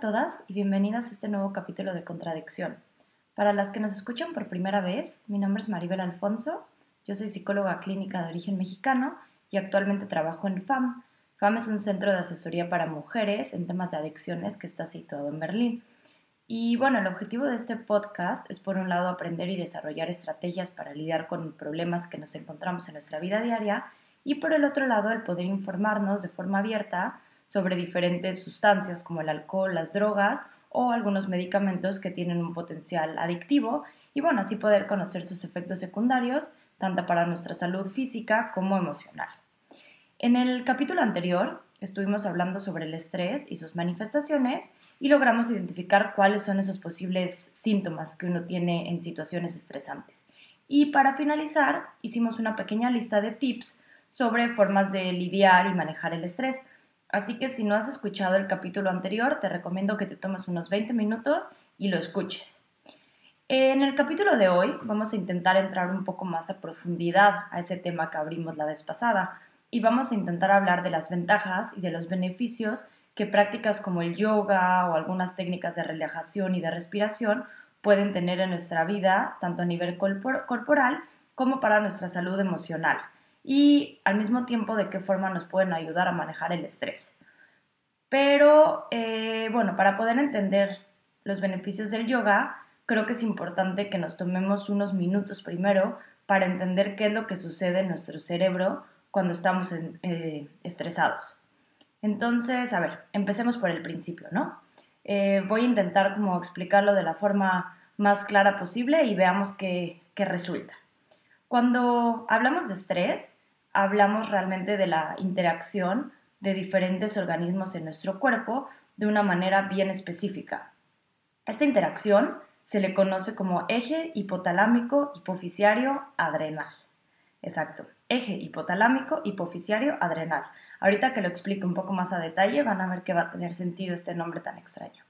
todas y bienvenidas a este nuevo capítulo de Contradicción. Para las que nos escuchan por primera vez, mi nombre es Maribel Alfonso, yo soy psicóloga clínica de origen mexicano y actualmente trabajo en FAM. FAM es un centro de asesoría para mujeres en temas de adicciones que está situado en Berlín. Y bueno, el objetivo de este podcast es por un lado aprender y desarrollar estrategias para lidiar con problemas que nos encontramos en nuestra vida diaria y por el otro lado el poder informarnos de forma abierta sobre diferentes sustancias como el alcohol, las drogas o algunos medicamentos que tienen un potencial adictivo y bueno, así poder conocer sus efectos secundarios tanto para nuestra salud física como emocional. En el capítulo anterior estuvimos hablando sobre el estrés y sus manifestaciones y logramos identificar cuáles son esos posibles síntomas que uno tiene en situaciones estresantes. Y para finalizar, hicimos una pequeña lista de tips sobre formas de lidiar y manejar el estrés Así que si no has escuchado el capítulo anterior, te recomiendo que te tomes unos 20 minutos y lo escuches. En el capítulo de hoy vamos a intentar entrar un poco más a profundidad a ese tema que abrimos la vez pasada y vamos a intentar hablar de las ventajas y de los beneficios que prácticas como el yoga o algunas técnicas de relajación y de respiración pueden tener en nuestra vida, tanto a nivel corporal como para nuestra salud emocional y al mismo tiempo de qué forma nos pueden ayudar a manejar el estrés. Pero eh, bueno, para poder entender los beneficios del yoga, creo que es importante que nos tomemos unos minutos primero para entender qué es lo que sucede en nuestro cerebro cuando estamos eh, estresados. Entonces, a ver, empecemos por el principio, ¿no? Eh, voy a intentar como explicarlo de la forma más clara posible y veamos qué, qué resulta. Cuando hablamos de estrés, hablamos realmente de la interacción de diferentes organismos en nuestro cuerpo de una manera bien específica. Esta interacción se le conoce como eje hipotalámico hipofisiario adrenal. Exacto, eje hipotalámico hipofisiario adrenal. Ahorita que lo explique un poco más a detalle van a ver que va a tener sentido este nombre tan extraño.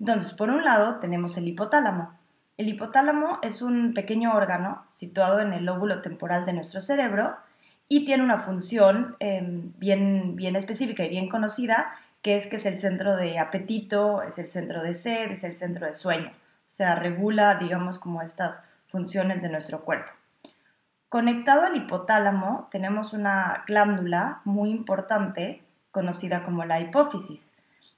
Entonces, por un lado tenemos el hipotálamo. El hipotálamo es un pequeño órgano situado en el lóbulo temporal de nuestro cerebro y tiene una función em, bien, bien específica y bien conocida, que es que es el centro de apetito, es el centro de sed, es el centro de sueño. O sea, regula, digamos, como estas funciones de nuestro cuerpo. Conectado al hipotálamo tenemos una glándula muy importante conocida como la hipófisis.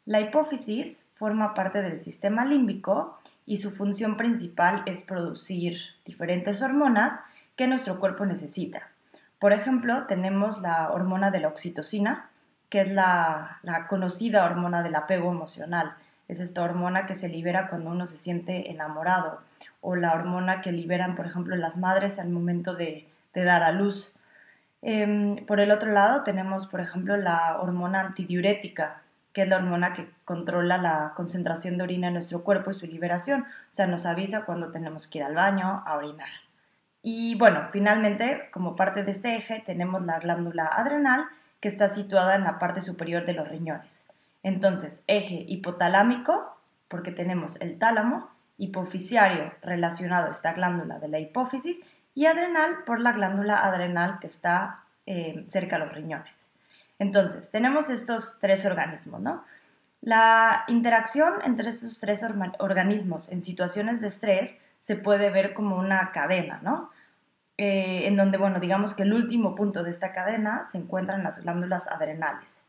La hipófisis forma parte del sistema límbico y su función principal es producir diferentes hormonas que nuestro cuerpo necesita. Por ejemplo, tenemos la hormona de la oxitocina, que es la, conocida hormona del apego emocional. Es esta hormona que se libera cuando uno se siente enamorado o la hormona que liberan, por ejemplo, las madres al momento de, dar a luz. Em, por el otro lado, tenemos, por ejemplo, la hormona antidiurética, que es la hormona que controla la concentración de orina en nuestro cuerpo y su liberación. O sea, nos avisa cuando tenemos que ir al baño a orinar. Y bueno, finalmente, como parte de este eje, tenemos la glándula adrenal que está situada en la parte superior de los riñones. Entonces, eje hipotalámico, porque tenemos el tálamo, hipofisiario relacionado a esta glándula de la hipófisis y adrenal por la glándula adrenal que está eh, cerca de los riñones. Entonces, tenemos estos tres organismos, ¿no? La interacción entre estos tres organismos en situaciones de estrés se puede ver como una cadena, ¿no? Eh, en donde, bueno, digamos que el último punto de esta cadena se encuentran las glándulas adrenales.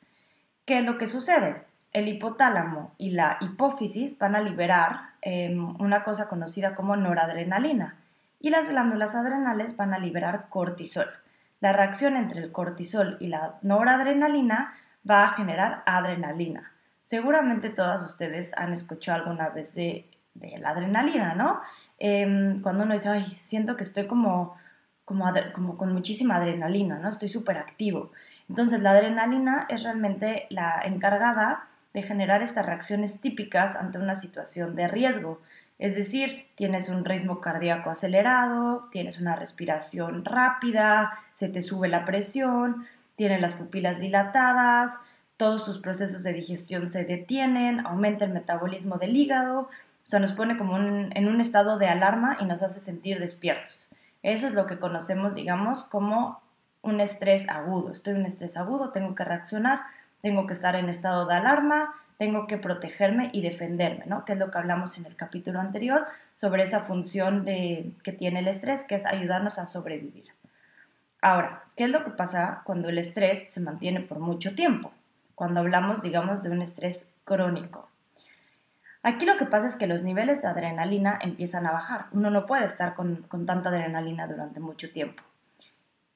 ¿Qué es lo que sucede? El hipotálamo y la hipófisis van a liberar em, una cosa conocida como noradrenalina y las glándulas adrenales van a liberar cortisol. La reacción entre el cortisol y la noradrenalina va a generar adrenalina. Seguramente todas ustedes han escuchado alguna vez de, la adrenalina, ¿no? Em, cuando uno dice, ay, siento que estoy como como, con muchísima adrenalina, ¿no? Estoy súper activo. Entonces, la adrenalina es realmente la encargada de generar estas reacciones típicas ante una situación de riesgo. Es decir, tienes un ritmo cardíaco acelerado, tienes una respiración rápida, se te sube la presión, tienes las pupilas dilatadas, todos tus procesos de digestión se detienen, aumenta el metabolismo del hígado, o sea, nos pone como en un estado de alarma y nos hace sentir despiertos. Eso es lo que conocemos, digamos, como un estrés agudo. Estoy en un estrés agudo, tengo que reaccionar, tengo que estar en estado de alarma, tengo que protegerme y defenderme, ¿no? Que es lo que hablamos en el capítulo anterior sobre esa función de, que tiene el estrés, que es ayudarnos a sobrevivir. Ahora, ¿qué es lo que pasa cuando el estrés se mantiene por mucho tiempo? Cuando hablamos, digamos, de un estrés crónico. Aquí lo que pasa es que los niveles de adrenalina empiezan a bajar. Uno no puede estar con, con tanta adrenalina durante mucho tiempo.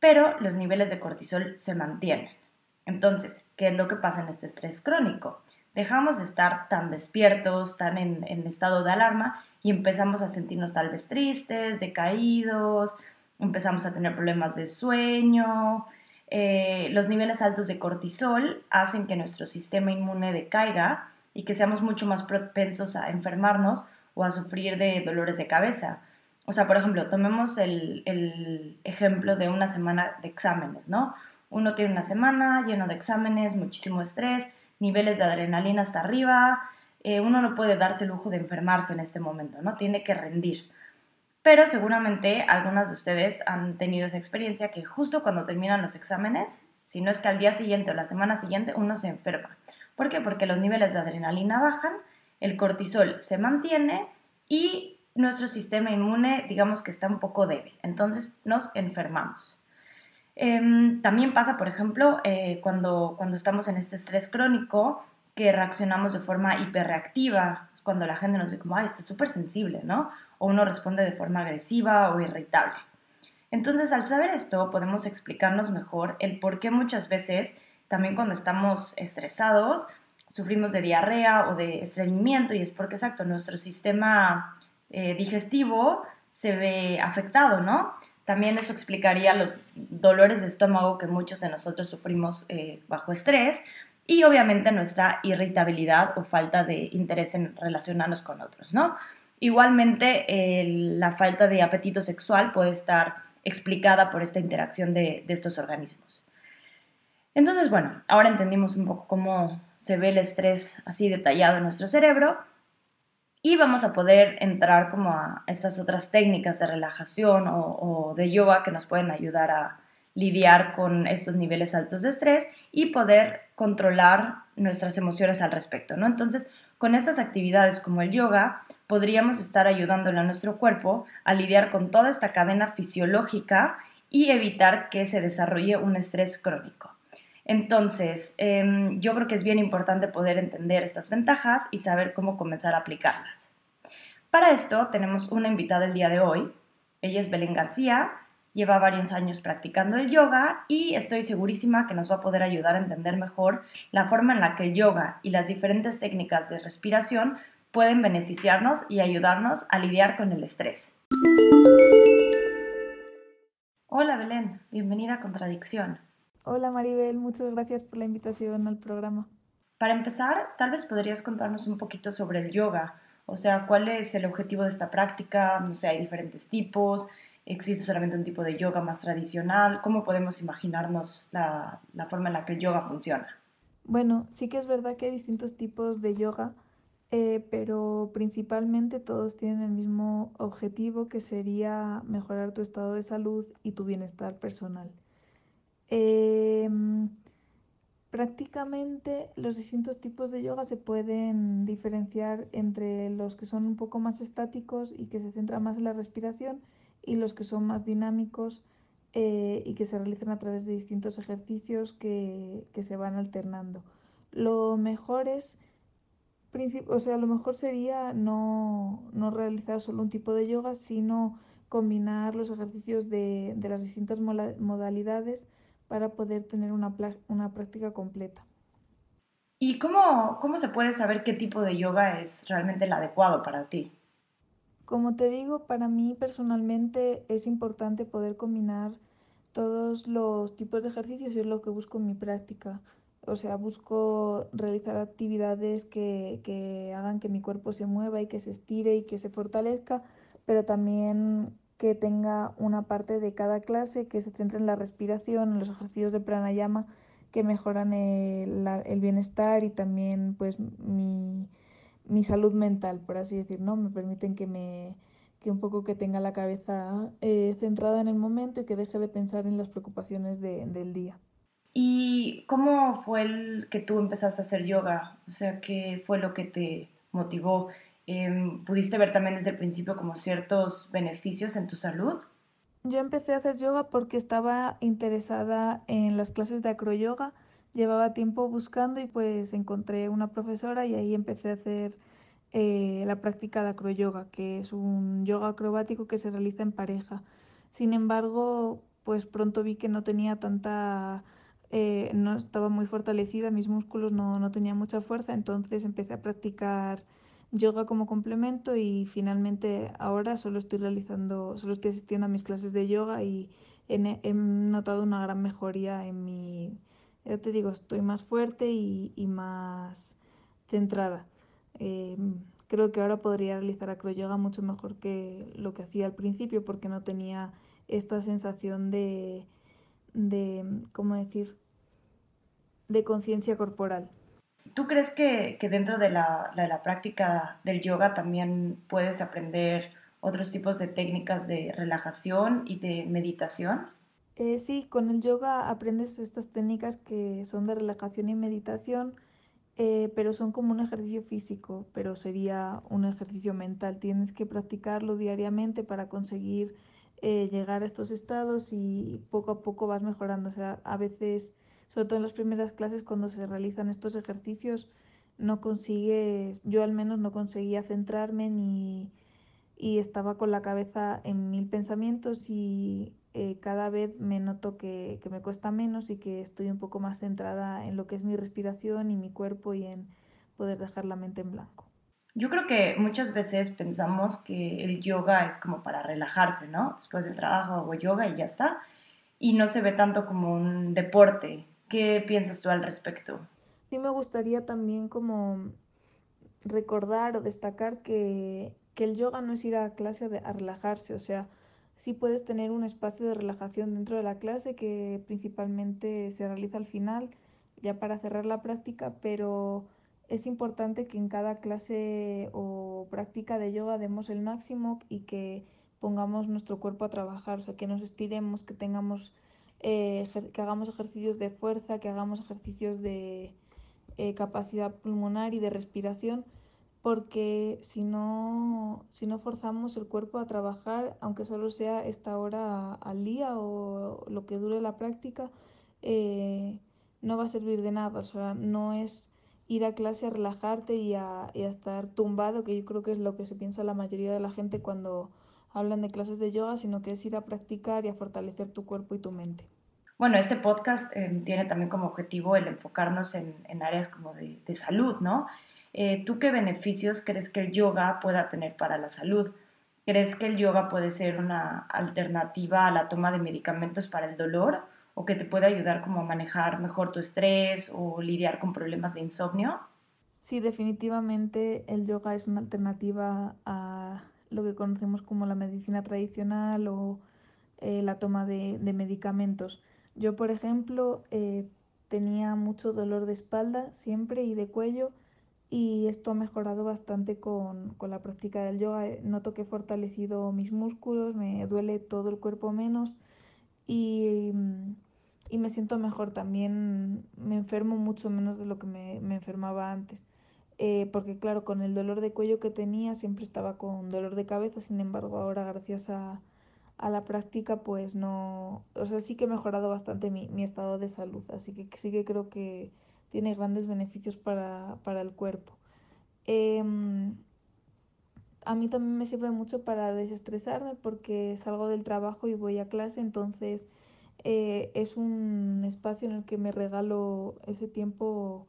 Pero los niveles de cortisol se mantienen. Entonces, ¿qué es lo que pasa en este estrés crónico? Dejamos de estar tan despiertos, tan en, estado de alarma y empezamos a sentirnos tal vez tristes, decaídos, empezamos a tener problemas de sueño. Eh, los niveles altos de cortisol hacen que nuestro sistema inmune decaiga y que seamos mucho más propensos a enfermarnos o a sufrir de dolores de cabeza. O sea, por ejemplo, tomemos el, el ejemplo de una semana de exámenes, ¿no? Uno tiene una semana lleno de exámenes, muchísimo estrés, niveles de adrenalina hasta arriba. Eh, uno no puede darse el lujo de enfermarse en este momento, ¿no? Tiene que rendir. Pero seguramente algunas de ustedes han tenido esa experiencia que justo cuando terminan los exámenes, si no es que al día siguiente o la semana siguiente, uno se enferma. ¿Por qué? Porque los niveles de adrenalina bajan, el cortisol se mantiene y nuestro sistema inmune, digamos que está un poco débil. Entonces nos enfermamos. Em, también pasa, por ejemplo, eh, cuando, cuando estamos en este estrés crónico, que reaccionamos de forma hiperreactiva, cuando la gente nos dice como, ay, está súper sensible, ¿no? O uno responde de forma agresiva o irritable. Entonces, al saber esto, podemos explicarnos mejor el por qué muchas veces, también cuando estamos estresados, sufrimos de diarrea o de estreñimiento, y es porque, exacto, nuestro sistema eh, digestivo se ve afectado, ¿no? También eso explicaría los dolores de estómago que muchos de nosotros sufrimos eh, bajo estrés y obviamente nuestra irritabilidad o falta de interés en relacionarnos con otros, ¿no? Igualmente, la falta de apetito sexual puede estar explicada por esta interacción de, de estos organismos. Entonces, bueno, ahora entendimos un poco cómo se ve el estrés así detallado en nuestro cerebro y vamos a poder entrar como a estas otras técnicas de relajación o, de yoga que nos pueden ayudar a lidiar con estos niveles altos de estrés y poder controlar nuestras emociones al respecto, ¿no? Entonces, con estas actividades como el yoga, podríamos estar ayudándole a nuestro cuerpo a lidiar con toda esta cadena fisiológica y evitar que se desarrolle un estrés crónico. Entonces, em, yo creo que es bien importante poder entender estas ventajas y saber cómo comenzar a aplicarlas. Para esto tenemos una invitada el día de hoy. Ella es Belén García, lleva varios años practicando el yoga y estoy segurísima que nos va a poder ayudar a entender mejor la forma en la que el yoga y las diferentes técnicas de respiración pueden beneficiarnos y ayudarnos a lidiar con el estrés. Hola Belén, bienvenida a Contradicción. Hola Maribel, muchas gracias por la invitación al programa. Para empezar, tal vez podrías contarnos un poquito sobre el yoga, o sea, cuál es el objetivo de esta práctica, no sé, hay diferentes tipos, existe solamente un tipo de yoga más tradicional, ¿cómo podemos imaginarnos la, la forma en la que el yoga funciona? Bueno, sí que es verdad que hay distintos tipos de yoga, eh, pero principalmente todos tienen el mismo objetivo que sería mejorar tu estado de salud y tu bienestar personal. Em, prácticamente los distintos tipos de yoga se pueden diferenciar entre los que son un poco más estáticos y que se centran más en la respiración y los que son más dinámicos eh, y que se realizan a través de distintos ejercicios que, se van alternando. Lo mejor es, o sea, lo mejor sería no, realizar solo un tipo de yoga, sino combinar los ejercicios de las distintas modalidades para poder tener una, una práctica completa. ¿Y cómo, cómo se puede saber qué tipo de yoga es realmente el adecuado para ti? Como te digo, para mí personalmente es importante poder combinar todos los tipos de ejercicios y es lo que busco en mi práctica. O sea, busco realizar actividades que, que, hagan que mi cuerpo se mueva y que se estire y que se fortalezca, pero también que tenga una parte de cada clase que se centre en la respiración, en los ejercicios de pranayama que mejoran el, bienestar y también pues mi, salud mental, por así decir, ¿no? Me permiten que me que un poco que tenga la cabeza eh, centrada en el momento y que deje de pensar en las preocupaciones del día. ¿Y cómo fue el que tú empezaste a hacer yoga? O sea, ¿qué fue lo que te motivó? Em, ¿Pudiste ver también desde el principio como ciertos beneficios en tu salud? Yo empecé a hacer yoga porque estaba interesada en las clases de acroyoga. Llevaba tiempo buscando y pues encontré una profesora y ahí empecé a hacer eh, la práctica de acroyoga, que es un yoga acrobático que se realiza en pareja. Sin embargo, pues pronto vi que no tenía tanta, eh, no estaba muy fortalecida, mis músculos no, no tenían mucha fuerza, entonces empecé a practicar yoga como complemento y finalmente ahora solo estoy realizando, solo estoy asistiendo a mis clases de yoga y he, notado una gran mejoría en mi, ya te digo, estoy más fuerte y, y más centrada. Eh, creo que ahora podría realizar acroyoga mucho mejor que lo que hacía al principio porque no tenía esta sensación de, de ¿cómo decir?, de conciencia corporal. ¿Tú crees que, que dentro de la, la, práctica del yoga también puedes aprender otros tipos de técnicas de relajación y de meditación? Eh, sí, con el yoga aprendes estas técnicas que son de relajación y meditación, eh, pero son como un ejercicio físico, pero sería un ejercicio mental. Tienes que practicarlo diariamente para conseguir eh, llegar a estos estados y poco a poco vas mejorando. O sea, a veces sobre todo en las primeras clases cuando se realizan estos ejercicios, no consigues, yo al menos no conseguía centrarme ni y estaba con la cabeza en mil pensamientos y eh, cada vez me noto que, que, me cuesta menos y que estoy un poco más centrada en lo que es mi respiración y mi cuerpo y en poder dejar la mente en blanco. Yo creo que muchas veces pensamos que el yoga es como para relajarse, ¿no? Después del trabajo hago yoga y ya está. Y no se ve tanto como un deporte, ¿Qué piensas tú al respecto? Sí me gustaría también como recordar o destacar que, que el yoga no es ir a clase a relajarse, o sea, sí puedes tener un espacio de relajación dentro de la clase que principalmente se realiza al final, ya para cerrar la práctica, pero es importante que en cada clase o práctica de yoga demos el máximo y que pongamos nuestro cuerpo a trabajar, o sea, que nos estiremos, que tengamos eh, que hagamos ejercicios de fuerza, que hagamos ejercicios de eh, capacidad pulmonar y de respiración, porque si no, si no forzamos el cuerpo a trabajar, aunque solo sea esta hora al día o lo que dure la práctica, eh, no va a servir de nada. O sea, no es ir a clase a relajarte y a, y a estar tumbado, que yo creo que es lo que se piensa la mayoría de la gente cuando hablan de clases de yoga, sino que es ir a practicar y a fortalecer tu cuerpo y tu mente. Bueno, este podcast eh, tiene también como objetivo el enfocarnos en, en áreas como de, de salud, ¿no? Eh, ¿Tú qué beneficios crees que el yoga pueda tener para la salud? ¿Crees que el yoga puede ser una alternativa a la toma de medicamentos para el dolor o que te puede ayudar como a manejar mejor tu estrés o lidiar con problemas de insomnio? Sí, definitivamente el yoga es una alternativa a lo que conocemos como la medicina tradicional o eh, la toma de, medicamentos. Yo, por ejemplo, eh, tenía mucho dolor de espalda siempre y de cuello y esto ha mejorado bastante con, la práctica del yoga. Noto que he fortalecido mis músculos, me duele todo el cuerpo menos y, me siento mejor. También me enfermo mucho menos de lo que me enfermaba antes. Eh, porque claro, con el dolor de cuello que tenía siempre estaba con dolor de cabeza, sin embargo ahora gracias a, a la práctica pues no, o sea, sí que he mejorado bastante mi, mi, estado de salud, así que sí que creo que tiene grandes beneficios para, para el cuerpo. Eh, a mí también me sirve mucho para desestresarme porque salgo del trabajo y voy a clase, entonces eh, es un espacio en el que me regalo ese tiempo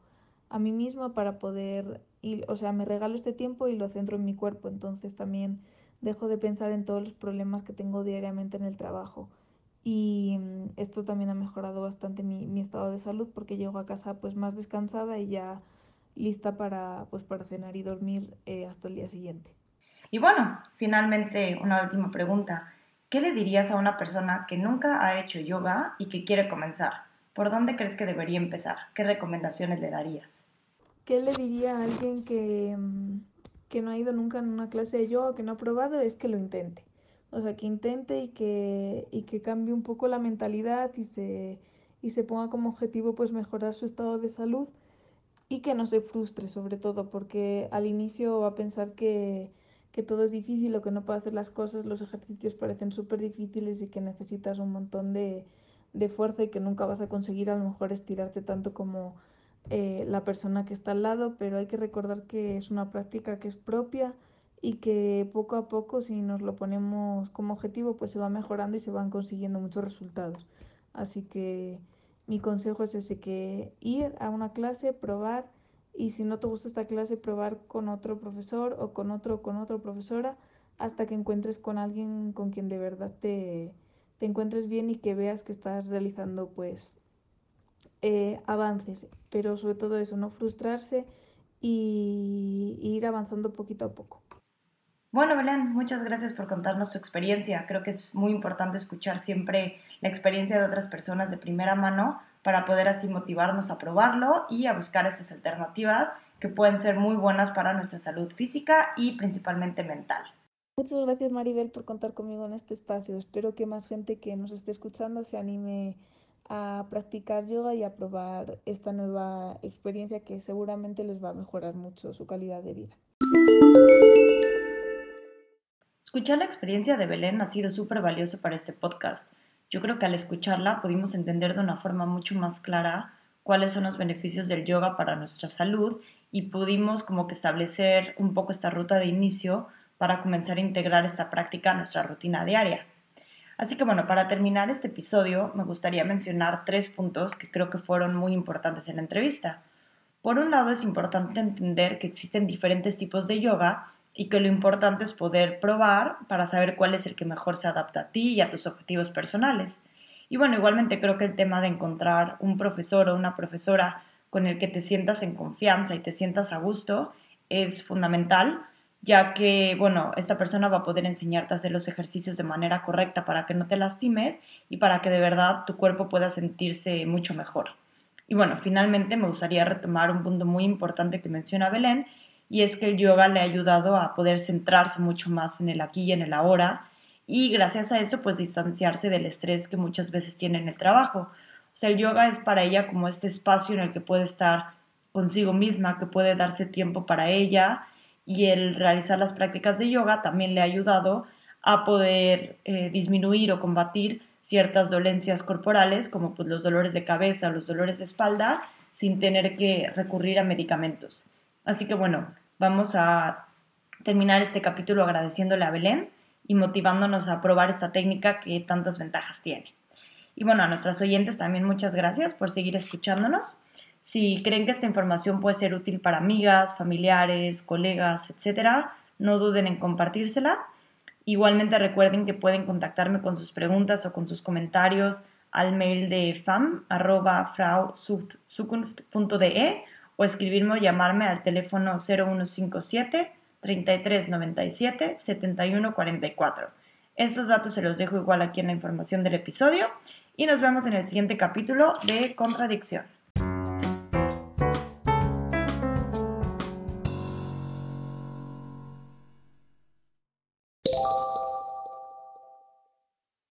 a mí misma para poder, y, o sea, me regalo este tiempo y lo centro en mi cuerpo, entonces también dejo de pensar en todos los problemas que tengo diariamente en el trabajo. Y mm, esto también ha mejorado bastante mi, estado de salud porque llego a casa pues más descansada y ya lista para, pues, para cenar y dormir eh, hasta el día siguiente. Y bueno, finalmente una última pregunta. ¿Qué le dirías a una persona que nunca ha hecho yoga y que quiere comenzar? ¿Por dónde crees que debería empezar? ¿Qué recomendaciones le darías? ¿Qué le diría a alguien que, mm, que no ha ido nunca en una clase de yoga, que no ha probado? Es que lo intente. O sea, que intente y que, y que cambie un poco la mentalidad y se, y se ponga como objetivo pues mejorar su estado de salud y que no se frustre sobre todo porque al inicio va a pensar que, que todo es difícil o que no puede hacer las cosas, los ejercicios parecen súper difíciles y que necesitas un montón de, de fuerza y que nunca vas a conseguir a lo mejor estirarte tanto como eh, la persona que está al lado, pero hay que recordar que es una práctica que es propia y que poco a poco si nos lo ponemos como objetivo pues se va mejorando y se van consiguiendo muchos resultados. Así que mi consejo es ese, que ir a una clase, probar y si no te gusta esta clase, probar con otro profesor o con otro con otra profesora hasta que encuentres con alguien con quien de verdad te, te encuentres bien y que veas que estás realizando pues eh, avances, pero sobre todo eso, no frustrarse y, y ir avanzando poquito a poco. Bueno, Belén, muchas gracias por contarnos su experiencia. Creo que es muy importante escuchar siempre la experiencia de otras personas de primera mano para poder así motivarnos a probarlo y a buscar estas alternativas que pueden ser muy buenas para nuestra salud física y principalmente mental. Muchas gracias Maribel por contar conmigo en este espacio. Espero que más gente que nos esté escuchando se anime a practicar yoga y a probar esta nueva experiencia que seguramente les va a mejorar mucho su calidad de vida. Escuchar la experiencia de Belén ha sido súper valioso para este podcast. Yo creo que al escucharla pudimos entender de una forma mucho más clara cuáles son los beneficios del yoga para nuestra salud y pudimos como que establecer un poco esta ruta de inicio para comenzar a integrar esta práctica a nuestra rutina diaria. Así que bueno, para terminar este episodio me gustaría mencionar tres puntos que creo que fueron muy importantes en la entrevista. Por un lado es importante entender que existen diferentes tipos de yoga y que lo importante es poder probar para saber cuál es el que mejor se adapta a ti y a tus objetivos personales. Y bueno, igualmente creo que el tema de encontrar un profesor o una profesora con el que te sientas en confianza y te sientas a gusto es fundamental ya que, bueno, esta persona va a poder enseñarte a hacer los ejercicios de manera correcta para que no te lastimes y para que de verdad tu cuerpo pueda sentirse mucho mejor. Y bueno, finalmente me gustaría retomar un punto muy importante que menciona Belén, y es que el yoga le ha ayudado a poder centrarse mucho más en el aquí y en el ahora, y gracias a eso, pues distanciarse del estrés que muchas veces tiene en el trabajo. O sea, el yoga es para ella como este espacio en el que puede estar consigo misma, que puede darse tiempo para ella, y el realizar las prácticas de yoga también le ha ayudado a poder eh, disminuir o combatir ciertas dolencias corporales como pues, los dolores de cabeza, los dolores de espalda, sin tener que recurrir a medicamentos. Así que bueno, vamos a terminar este capítulo agradeciéndole a Belén y motivándonos a probar esta técnica que tantas ventajas tiene. Y bueno, a nuestras oyentes también muchas gracias por seguir escuchándonos. Si creen que esta información puede ser útil para amigas, familiares, colegas, etc., no duden en compartírsela. Igualmente recuerden que pueden contactarme con sus preguntas o con sus comentarios al mail de fam.frauzukunft.de o escribirme o llamarme al teléfono 0157 3397 7144. Estos datos se los dejo igual aquí en la información del episodio y nos vemos en el siguiente capítulo de Contradicción.